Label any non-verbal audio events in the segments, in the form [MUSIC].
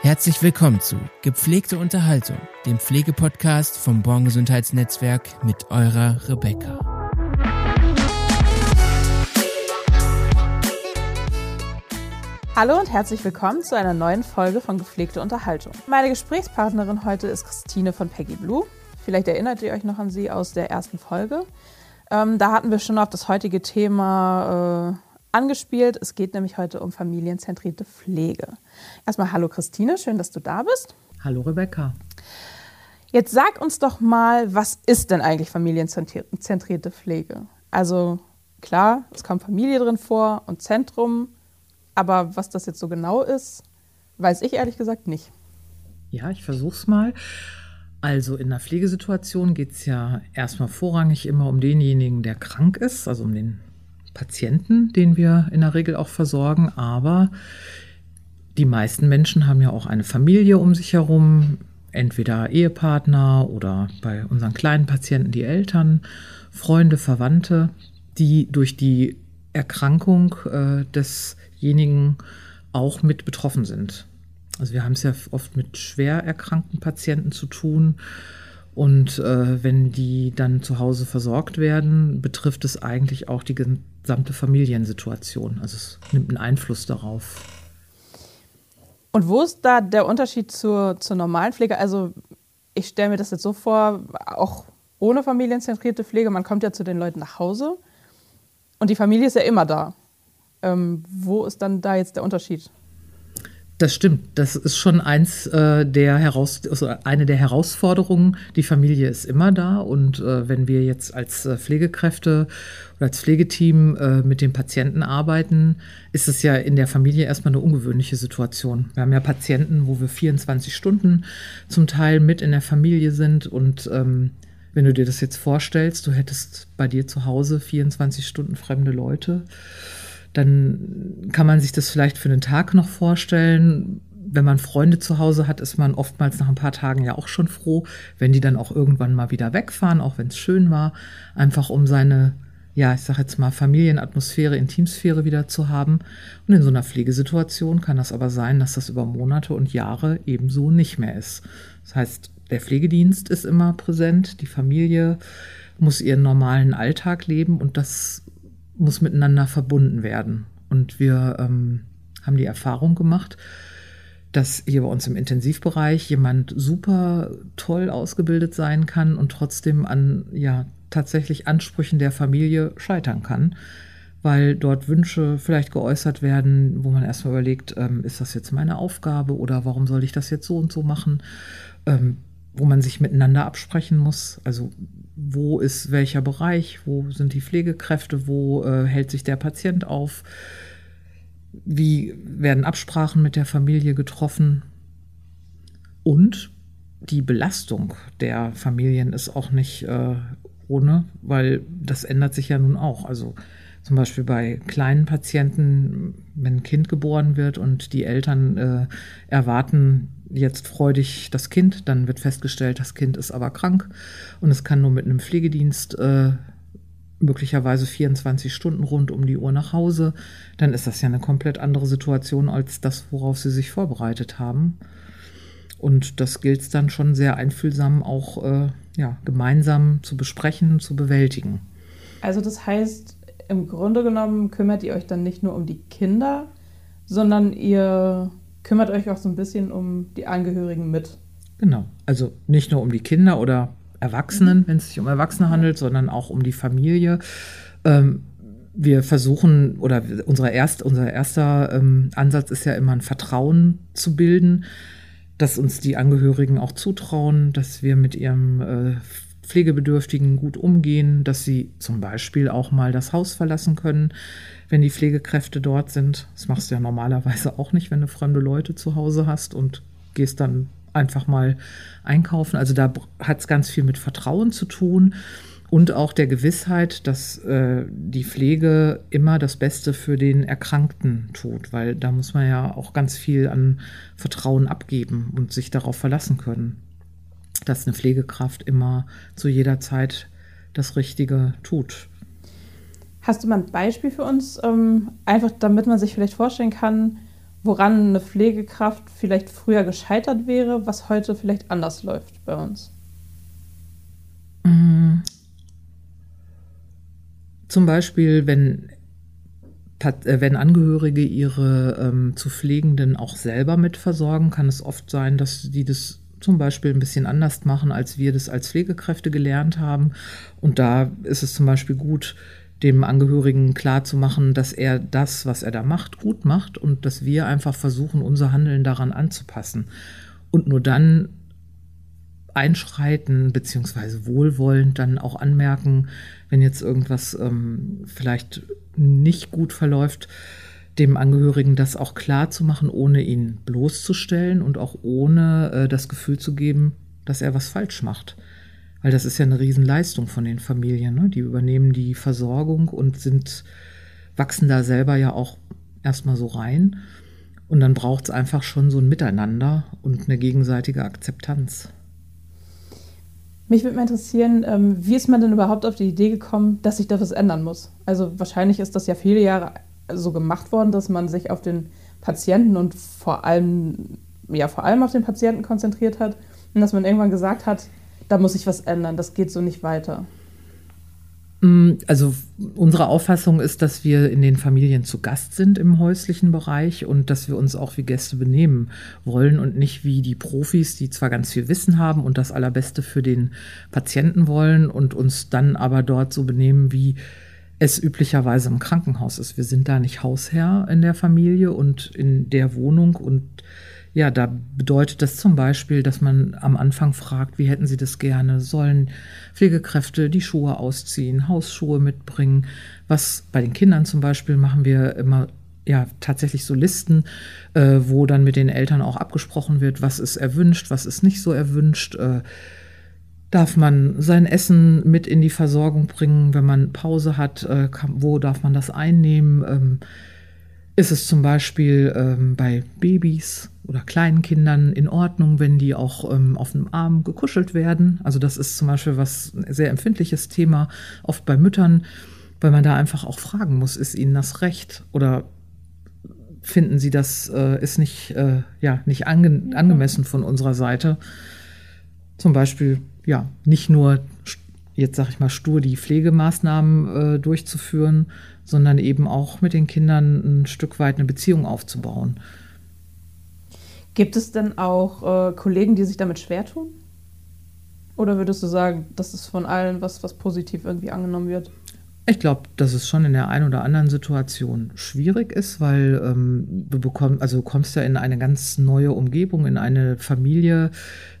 Herzlich willkommen zu Gepflegte Unterhaltung, dem Pflegepodcast vom Born Gesundheitsnetzwerk mit eurer Rebecca. Hallo und herzlich willkommen zu einer neuen Folge von Gepflegte Unterhaltung. Meine Gesprächspartnerin heute ist Christine von Peggy Blue. Vielleicht erinnert ihr euch noch an sie aus der ersten Folge. Ähm, da hatten wir schon auf das heutige Thema äh, angespielt. Es geht nämlich heute um familienzentrierte Pflege. Erstmal hallo Christine, schön, dass du da bist. Hallo Rebecca. Jetzt sag uns doch mal, was ist denn eigentlich familienzentrierte Pflege? Also klar, es kommt Familie drin vor und Zentrum, aber was das jetzt so genau ist, weiß ich ehrlich gesagt nicht. Ja, ich versuch's mal. Also in der Pflegesituation geht es ja erstmal vorrangig immer um denjenigen, der krank ist, also um den Patienten, den wir in der Regel auch versorgen, aber die meisten Menschen haben ja auch eine Familie um sich herum, entweder Ehepartner oder bei unseren kleinen Patienten die Eltern, Freunde, Verwandte, die durch die Erkrankung äh, desjenigen auch mit betroffen sind. Also wir haben es ja oft mit schwer erkrankten Patienten zu tun und äh, wenn die dann zu Hause versorgt werden, betrifft es eigentlich auch die gesamte Familiensituation. Also es nimmt einen Einfluss darauf. Und wo ist da der Unterschied zur, zur normalen Pflege? Also ich stelle mir das jetzt so vor, auch ohne familienzentrierte Pflege, man kommt ja zu den Leuten nach Hause und die Familie ist ja immer da. Ähm, wo ist dann da jetzt der Unterschied? Das stimmt. Das ist schon eins äh, der Heraus also eine der Herausforderungen. Die Familie ist immer da und äh, wenn wir jetzt als äh, Pflegekräfte oder als Pflegeteam äh, mit den Patienten arbeiten, ist es ja in der Familie erstmal eine ungewöhnliche Situation. Wir haben ja Patienten, wo wir 24 Stunden zum Teil mit in der Familie sind und ähm, wenn du dir das jetzt vorstellst, du hättest bei dir zu Hause 24 Stunden fremde Leute dann kann man sich das vielleicht für einen Tag noch vorstellen. Wenn man Freunde zu Hause hat, ist man oftmals nach ein paar Tagen ja auch schon froh, wenn die dann auch irgendwann mal wieder wegfahren, auch wenn es schön war, einfach um seine, ja, ich sage jetzt mal, Familienatmosphäre, Intimsphäre wieder zu haben. Und in so einer Pflegesituation kann das aber sein, dass das über Monate und Jahre ebenso nicht mehr ist. Das heißt, der Pflegedienst ist immer präsent, die Familie muss ihren normalen Alltag leben und das muss miteinander verbunden werden. Und wir ähm, haben die Erfahrung gemacht, dass hier bei uns im Intensivbereich jemand super toll ausgebildet sein kann und trotzdem an ja tatsächlich Ansprüchen der Familie scheitern kann, weil dort Wünsche vielleicht geäußert werden, wo man erstmal überlegt, ähm, ist das jetzt meine Aufgabe oder warum soll ich das jetzt so und so machen? Ähm, wo man sich miteinander absprechen muss. Also wo ist welcher Bereich, wo sind die Pflegekräfte, wo äh, hält sich der Patient auf, wie werden Absprachen mit der Familie getroffen und die Belastung der Familien ist auch nicht äh, ohne, weil das ändert sich ja nun auch. Also zum Beispiel bei kleinen Patienten, wenn ein Kind geboren wird und die Eltern äh, erwarten jetzt freudig das Kind, dann wird festgestellt, das Kind ist aber krank und es kann nur mit einem Pflegedienst äh, möglicherweise 24 Stunden rund um die Uhr nach Hause, dann ist das ja eine komplett andere Situation als das, worauf sie sich vorbereitet haben. Und das gilt es dann schon sehr einfühlsam auch äh, ja, gemeinsam zu besprechen, zu bewältigen. Also das heißt, im Grunde genommen kümmert ihr euch dann nicht nur um die Kinder, sondern ihr kümmert euch auch so ein bisschen um die Angehörigen mit. Genau. Also nicht nur um die Kinder oder Erwachsenen, mhm. wenn es sich um Erwachsene handelt, sondern auch um die Familie. Ähm, wir versuchen, oder unsere erst, unser erster ähm, Ansatz ist ja immer ein Vertrauen zu bilden, dass uns die Angehörigen auch zutrauen, dass wir mit ihrem äh, Pflegebedürftigen gut umgehen, dass sie zum Beispiel auch mal das Haus verlassen können, wenn die Pflegekräfte dort sind. Das machst du ja normalerweise auch nicht, wenn du fremde Leute zu Hause hast und gehst dann einfach mal einkaufen. Also da hat es ganz viel mit Vertrauen zu tun und auch der Gewissheit, dass äh, die Pflege immer das Beste für den Erkrankten tut, weil da muss man ja auch ganz viel an Vertrauen abgeben und sich darauf verlassen können, dass eine Pflegekraft immer zu jeder Zeit das Richtige tut. Hast du mal ein Beispiel für uns, ähm, einfach damit man sich vielleicht vorstellen kann, woran eine Pflegekraft vielleicht früher gescheitert wäre, was heute vielleicht anders läuft bei uns? Mm. Zum Beispiel, wenn, äh, wenn Angehörige ihre ähm, zu Pflegenden auch selber mit versorgen, kann es oft sein, dass die das zum Beispiel ein bisschen anders machen, als wir das als Pflegekräfte gelernt haben. Und da ist es zum Beispiel gut, dem Angehörigen klar zu machen, dass er das, was er da macht, gut macht und dass wir einfach versuchen, unser Handeln daran anzupassen. Und nur dann einschreiten, beziehungsweise wohlwollend dann auch anmerken, wenn jetzt irgendwas ähm, vielleicht nicht gut verläuft, dem Angehörigen das auch klar zu machen, ohne ihn bloßzustellen und auch ohne äh, das Gefühl zu geben, dass er was falsch macht. Weil das ist ja eine Riesenleistung von den Familien. Ne? Die übernehmen die Versorgung und sind, wachsen da selber ja auch erstmal so rein. Und dann braucht es einfach schon so ein Miteinander und eine gegenseitige Akzeptanz. Mich würde mal interessieren, ähm, wie ist man denn überhaupt auf die Idee gekommen, dass sich da was ändern muss? Also wahrscheinlich ist das ja viele Jahre so gemacht worden, dass man sich auf den Patienten und vor allem, ja, vor allem auf den Patienten konzentriert hat und dass man irgendwann gesagt hat, da muss sich was ändern, das geht so nicht weiter. Mm, also unsere Auffassung ist, dass wir in den Familien zu Gast sind im häuslichen Bereich und dass wir uns auch wie Gäste benehmen wollen und nicht wie die Profis, die zwar ganz viel Wissen haben und das Allerbeste für den Patienten wollen und uns dann aber dort so benehmen, wie es üblicherweise im Krankenhaus ist. Wir sind da nicht Hausherr in der Familie und in der Wohnung und ja, da bedeutet das zum Beispiel, dass man am Anfang fragt, wie hätten Sie das gerne? Sollen Pflegekräfte die Schuhe ausziehen, Hausschuhe mitbringen? Was bei den Kindern zum Beispiel machen wir immer ja tatsächlich so Listen, äh, wo dann mit den Eltern auch abgesprochen wird, was ist erwünscht, was ist nicht so erwünscht. Äh, darf man sein Essen mit in die Versorgung bringen, wenn man Pause hat? Äh, kann, wo darf man das einnehmen? Ähm, ist es zum Beispiel ähm, bei Babys oder kleinen Kindern in Ordnung, wenn die auch ähm, auf dem Arm gekuschelt werden. Also das ist zum Beispiel was ein sehr empfindliches Thema, oft bei Müttern, weil man da einfach auch fragen muss, ist ihnen das recht oder finden sie das äh, ist nicht, äh, ja, nicht ange angemessen von unserer Seite. Zum Beispiel, ja, nicht nur jetzt sage ich mal stur die Pflegemaßnahmen äh, durchzuführen, sondern eben auch mit den Kindern ein Stück weit eine Beziehung aufzubauen. Gibt es denn auch äh, Kollegen, die sich damit schwer tun? Oder würdest du sagen, das ist von allen was, was positiv irgendwie angenommen wird? Ich glaube, dass es schon in der einen oder anderen Situation schwierig ist, weil ähm, du bekommst, also du kommst ja in eine ganz neue Umgebung, in eine Familie.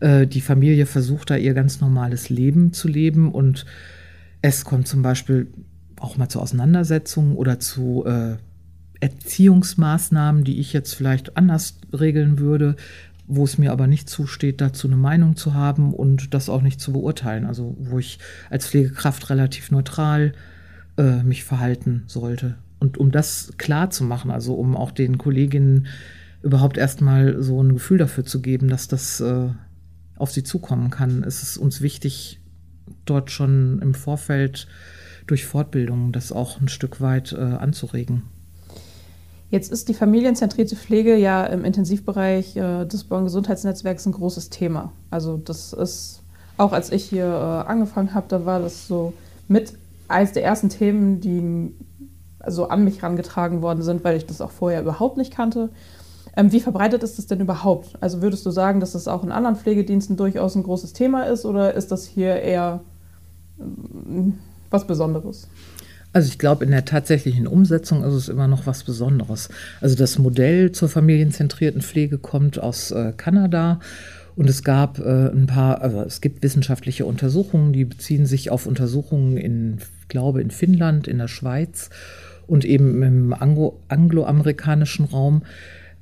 Äh, die Familie versucht da ihr ganz normales Leben zu leben und es kommt zum Beispiel auch mal zu Auseinandersetzungen oder zu äh, Erziehungsmaßnahmen, die ich jetzt vielleicht anders regeln würde, wo es mir aber nicht zusteht, dazu eine Meinung zu haben und das auch nicht zu beurteilen. Also wo ich als Pflegekraft relativ neutral äh, mich verhalten sollte. Und um das klar zu machen, also um auch den Kolleginnen überhaupt erstmal so ein Gefühl dafür zu geben, dass das äh, auf sie zukommen kann, ist es uns wichtig, dort schon im Vorfeld durch Fortbildung das auch ein Stück weit äh, anzuregen. Jetzt ist die familienzentrierte Pflege ja im Intensivbereich äh, des Bonn Gesundheitsnetzwerks ein großes Thema. Also das ist, auch als ich hier äh, angefangen habe, da war das so mit eines der ersten Themen, die so an mich herangetragen worden sind, weil ich das auch vorher überhaupt nicht kannte. Ähm, wie verbreitet ist das denn überhaupt? Also würdest du sagen, dass das auch in anderen Pflegediensten durchaus ein großes Thema ist oder ist das hier eher ähm, was Besonderes? Also ich glaube, in der tatsächlichen Umsetzung ist es immer noch was Besonderes. Also das Modell zur familienzentrierten Pflege kommt aus äh, Kanada und es gab äh, ein paar, also es gibt wissenschaftliche Untersuchungen, die beziehen sich auf Untersuchungen in, glaube, in Finnland, in der Schweiz und eben im Anglo angloamerikanischen Raum.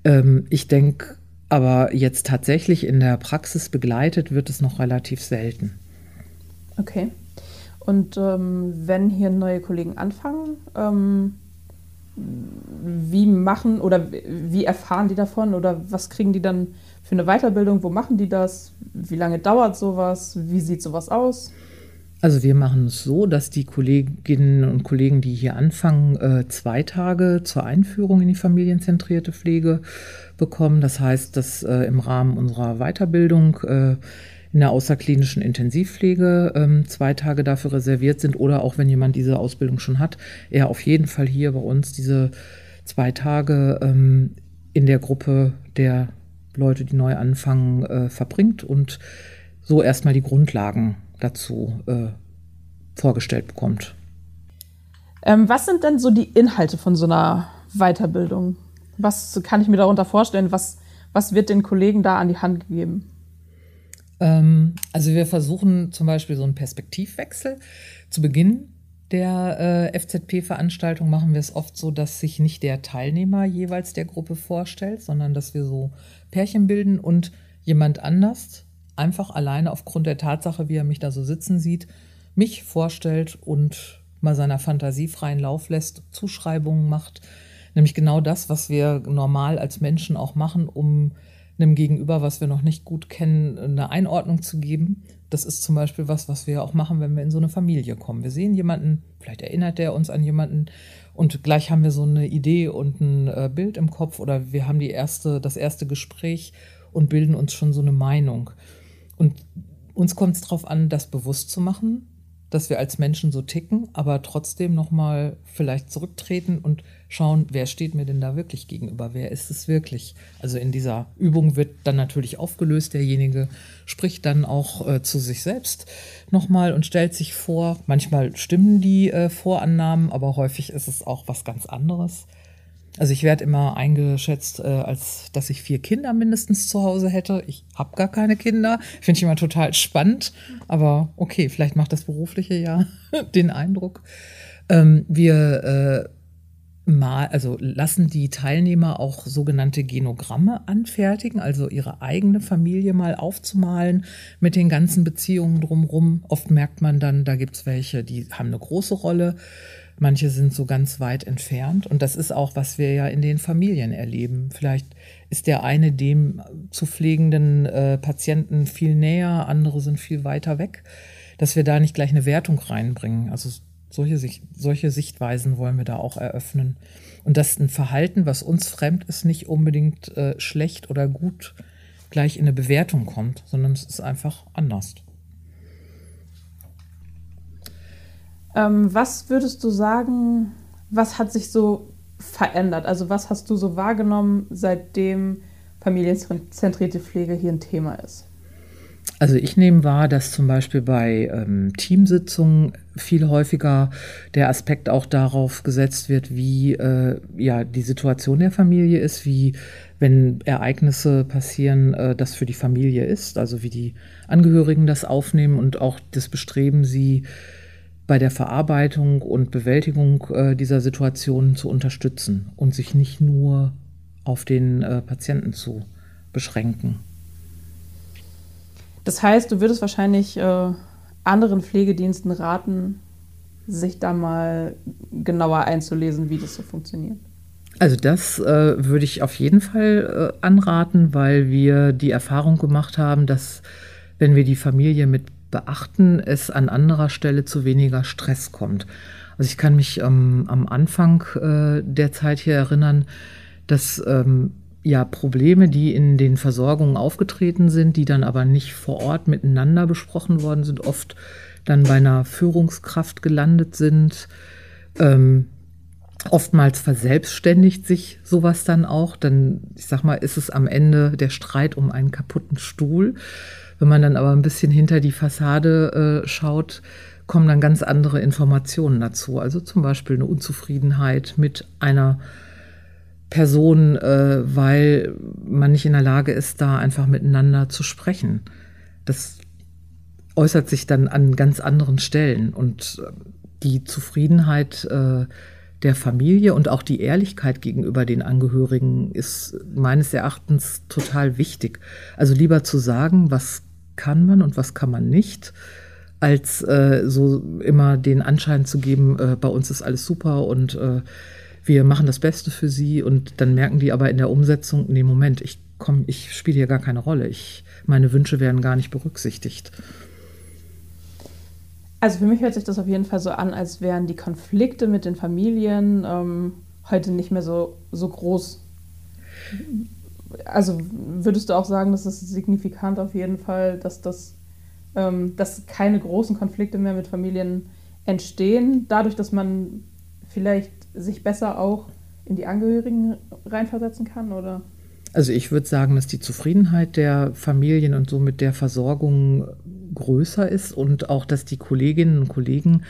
Ähm, ich denke aber jetzt tatsächlich in der Praxis begleitet wird es noch relativ selten. Okay. Und ähm, wenn hier neue Kollegen anfangen, ähm, wie machen oder wie erfahren die davon oder was kriegen die dann für eine Weiterbildung? Wo machen die das? Wie lange dauert sowas? Wie sieht sowas aus? Also wir machen es so, dass die Kolleginnen und Kollegen, die hier anfangen, äh, zwei Tage zur Einführung in die familienzentrierte Pflege bekommen. Das heißt, dass äh, im Rahmen unserer Weiterbildung äh, in der außerklinischen Intensivpflege ähm, zwei Tage dafür reserviert sind oder auch wenn jemand diese Ausbildung schon hat, er auf jeden Fall hier bei uns diese zwei Tage ähm, in der Gruppe der Leute, die neu anfangen, verbringt und so erstmal die Grundlagen dazu äh, vorgestellt bekommt. Ähm, was sind denn so die Inhalte von so einer Weiterbildung? Was kann ich mir darunter vorstellen? Was, was wird den Kollegen da an die Hand gegeben? Ähm, also wir versuchen zum Beispiel so einen Perspektivwechsel. Zu Beginn der äh, FZP-Veranstaltung machen wir es oft so, dass sich nicht der Teilnehmer jeweils der Gruppe vorstellt, sondern dass wir so Pärchen bilden und jemand anders einfach alleine aufgrund der Tatsache, wie er mich da so sitzen sieht, mich vorstellt und mal seiner Fantasie freien Lauf lässt, Zuschreibungen macht, nämlich genau das, was wir normal als Menschen auch machen, um einem Gegenüber, was wir noch nicht gut kennen, eine Einordnung zu geben. Das ist zum Beispiel was, was wir auch machen, wenn wir in so eine Familie kommen. Wir sehen jemanden, vielleicht erinnert der uns an jemanden und gleich haben wir so eine Idee und ein äh, Bild im Kopf oder wir haben die erste, das erste Gespräch und bilden uns schon so eine Meinung. Und uns kommt es darauf an, das bewusst zu machen, dass wir als Menschen so ticken, aber trotzdem nochmal vielleicht zurücktreten und schauen, wer steht mir denn da wirklich gegenüber, wer ist es wirklich. Also in dieser Übung wird dann natürlich aufgelöst, derjenige spricht dann auch äh, zu sich selbst nochmal und stellt sich vor. Manchmal stimmen die äh, Vorannahmen, aber häufig ist es auch was ganz anderes. Also ich werde immer eingeschätzt, äh, als dass ich vier Kinder mindestens zu Hause hätte. Ich habe gar keine Kinder. Finde ich immer total spannend. Aber okay, vielleicht macht das berufliche ja [LAUGHS] den Eindruck. Ähm, wir äh, mal, also lassen die Teilnehmer auch sogenannte Genogramme anfertigen, also ihre eigene Familie mal aufzumalen mit den ganzen Beziehungen drumherum. Oft merkt man dann, da gibt's welche, die haben eine große Rolle Manche sind so ganz weit entfernt. Und das ist auch, was wir ja in den Familien erleben. Vielleicht ist der eine dem zu pflegenden äh, Patienten viel näher, andere sind viel weiter weg, dass wir da nicht gleich eine Wertung reinbringen. Also solche, solche Sichtweisen wollen wir da auch eröffnen. Und dass ein Verhalten, was uns fremd ist, nicht unbedingt äh, schlecht oder gut gleich in eine Bewertung kommt, sondern es ist einfach anders. Ähm, was würdest du sagen, was hat sich so verändert? Also was hast du so wahrgenommen, seitdem familienzentrierte Pflege hier ein Thema ist? Also ich nehme wahr, dass zum Beispiel bei ähm, Teamsitzungen viel häufiger der Aspekt auch darauf gesetzt wird, wie äh, ja die Situation der Familie ist, wie wenn Ereignisse passieren, äh, das für die Familie ist, also wie die Angehörigen das aufnehmen und auch das Bestreben, sie bei der Verarbeitung und Bewältigung äh, dieser Situation zu unterstützen und sich nicht nur auf den äh, Patienten zu beschränken. Das heißt, du würdest wahrscheinlich äh, anderen Pflegediensten raten, sich da mal genauer einzulesen, wie das so funktioniert. Also das äh, würde ich auf jeden Fall äh, anraten, weil wir die Erfahrung gemacht haben, dass wenn wir die Familie mit beachten, es an anderer Stelle zu weniger Stress kommt. Also ich kann mich ähm, am Anfang äh, der Zeit hier erinnern, dass ähm, ja Probleme, die in den Versorgungen aufgetreten sind, die dann aber nicht vor Ort miteinander besprochen worden sind, oft dann bei einer Führungskraft gelandet sind. Ähm, oftmals verselbstständigt sich sowas dann auch. Dann, ich sag mal, ist es am Ende der Streit um einen kaputten Stuhl. Wenn man dann aber ein bisschen hinter die Fassade äh, schaut, kommen dann ganz andere Informationen dazu. Also zum Beispiel eine Unzufriedenheit mit einer Person, äh, weil man nicht in der Lage ist, da einfach miteinander zu sprechen. Das äußert sich dann an ganz anderen Stellen. Und die Zufriedenheit äh, der Familie und auch die Ehrlichkeit gegenüber den Angehörigen ist meines Erachtens total wichtig. Also lieber zu sagen, was kann man und was kann man nicht, als äh, so immer den Anschein zu geben, äh, bei uns ist alles super und äh, wir machen das Beste für sie und dann merken die aber in der Umsetzung, nee, Moment, ich komm, ich spiele hier gar keine Rolle. Ich, meine Wünsche werden gar nicht berücksichtigt. Also für mich hört sich das auf jeden Fall so an, als wären die Konflikte mit den Familien ähm, heute nicht mehr so, so groß. Also würdest du auch sagen, dass es signifikant auf jeden Fall, dass das ähm, dass keine großen Konflikte mehr mit Familien entstehen, dadurch, dass man vielleicht sich besser auch in die Angehörigen reinversetzen kann, oder? Also ich würde sagen, dass die Zufriedenheit der Familien und somit der Versorgung größer ist und auch, dass die Kolleginnen und Kollegen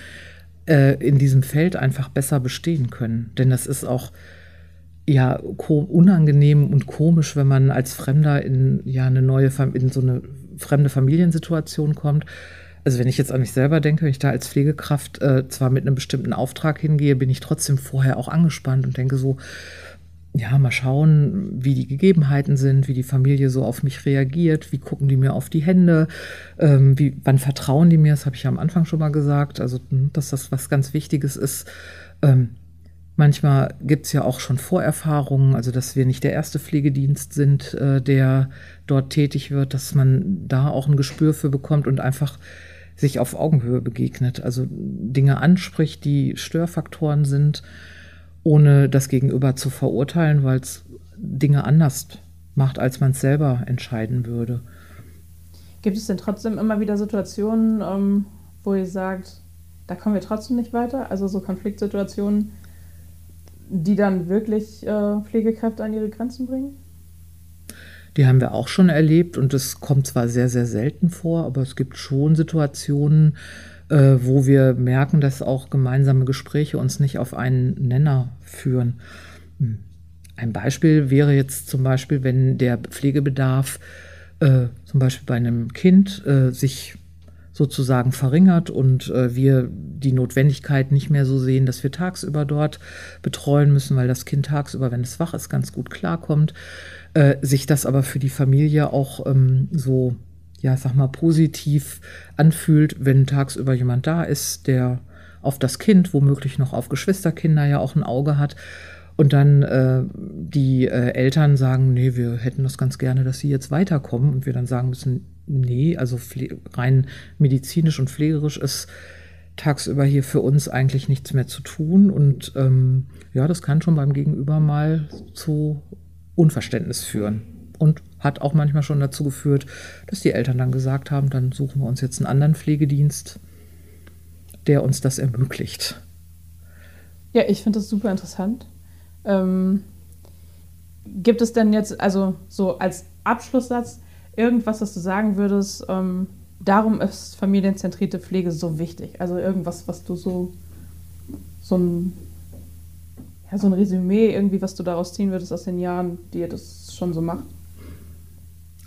äh, in diesem Feld einfach besser bestehen können. Denn das ist auch ja unangenehm und komisch, wenn man als Fremder in ja eine neue in so eine fremde Familiensituation kommt. Also wenn ich jetzt an mich selber denke, wenn ich da als Pflegekraft äh, zwar mit einem bestimmten Auftrag hingehe, bin ich trotzdem vorher auch angespannt und denke so, ja, mal schauen, wie die Gegebenheiten sind, wie die Familie so auf mich reagiert, wie gucken die mir auf die Hände, ähm, wie, wann vertrauen die mir, das habe ich ja am Anfang schon mal gesagt, also hm, dass das was ganz Wichtiges ist. Ähm, manchmal gibt es ja auch schon Vorerfahrungen, also dass wir nicht der erste Pflegedienst sind, äh, der dort tätig wird, dass man da auch ein Gespür für bekommt und einfach sich auf Augenhöhe begegnet, also Dinge anspricht, die Störfaktoren sind ohne das Gegenüber zu verurteilen, weil es Dinge anders macht, als man es selber entscheiden würde. Gibt es denn trotzdem immer wieder Situationen, ähm, wo ihr sagt, da kommen wir trotzdem nicht weiter? Also so Konfliktsituationen, die dann wirklich äh, Pflegekräfte an ihre Grenzen bringen? Die haben wir auch schon erlebt und es kommt zwar sehr, sehr selten vor, aber es gibt schon Situationen, äh, wo wir merken, dass auch gemeinsame Gespräche uns nicht auf einen Nenner führen. Hm. Ein Beispiel wäre jetzt zum Beispiel, wenn der Pflegebedarf äh, zum Beispiel bei einem Kind äh, sich sozusagen verringert und äh, wir die Notwendigkeit nicht mehr so sehen, dass wir tagsüber dort betreuen müssen, weil das Kind tagsüber, wenn es wach ist, ganz gut klarkommt, äh, sich das aber für die Familie auch ähm, so ja, sag mal, positiv anfühlt, wenn tagsüber jemand da ist, der auf das Kind, womöglich noch auf Geschwisterkinder ja auch ein Auge hat. Und dann äh, die äh, Eltern sagen, nee, wir hätten das ganz gerne, dass sie jetzt weiterkommen. Und wir dann sagen müssen, nee, also rein medizinisch und pflegerisch ist tagsüber hier für uns eigentlich nichts mehr zu tun. Und ähm, ja, das kann schon beim Gegenüber mal zu Unverständnis führen und hat auch manchmal schon dazu geführt, dass die Eltern dann gesagt haben, dann suchen wir uns jetzt einen anderen Pflegedienst, der uns das ermöglicht. Ja, ich finde das super interessant. Ähm, gibt es denn jetzt, also so als Abschlusssatz, irgendwas, was du sagen würdest, ähm, darum ist familienzentrierte Pflege so wichtig? Also irgendwas, was du so, so ein, ja, so ein Resümee, irgendwie, was du daraus ziehen würdest aus den Jahren, die ihr das schon so macht?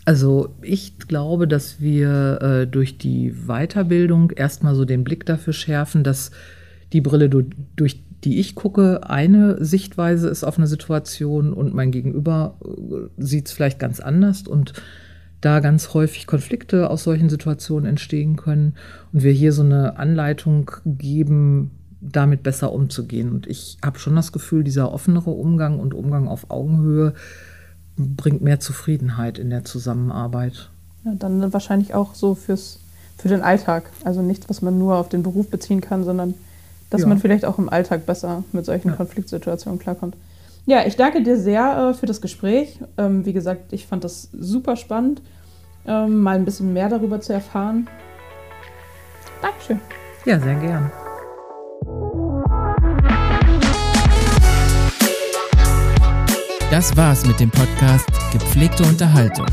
Also ich glaube, dass wir äh, durch die Weiterbildung erstmal so den Blick dafür schärfen, dass die Brille, durch die ich gucke, eine Sichtweise ist auf eine Situation und mein Gegenüber äh, sieht es vielleicht ganz anders und da ganz häufig Konflikte aus solchen Situationen entstehen können und wir hier so eine Anleitung geben, damit besser umzugehen. Und ich habe schon das Gefühl, dieser offenere Umgang und Umgang auf Augenhöhe bringt mehr Zufriedenheit in der Zusammenarbeit. Ja, dann wahrscheinlich auch so fürs, für den Alltag. Also nichts, was man nur auf den Beruf beziehen kann, sondern dass ja. man vielleicht auch im Alltag besser mit solchen ja. Konfliktsituationen klarkommt. Ja, ich danke dir sehr äh, für das Gespräch. Ähm, wie gesagt, ich fand das super spannend, ähm, mal ein bisschen mehr darüber zu erfahren. Dankeschön. Ja, sehr gern. Das war's mit dem Podcast Gepflegte Unterhaltung.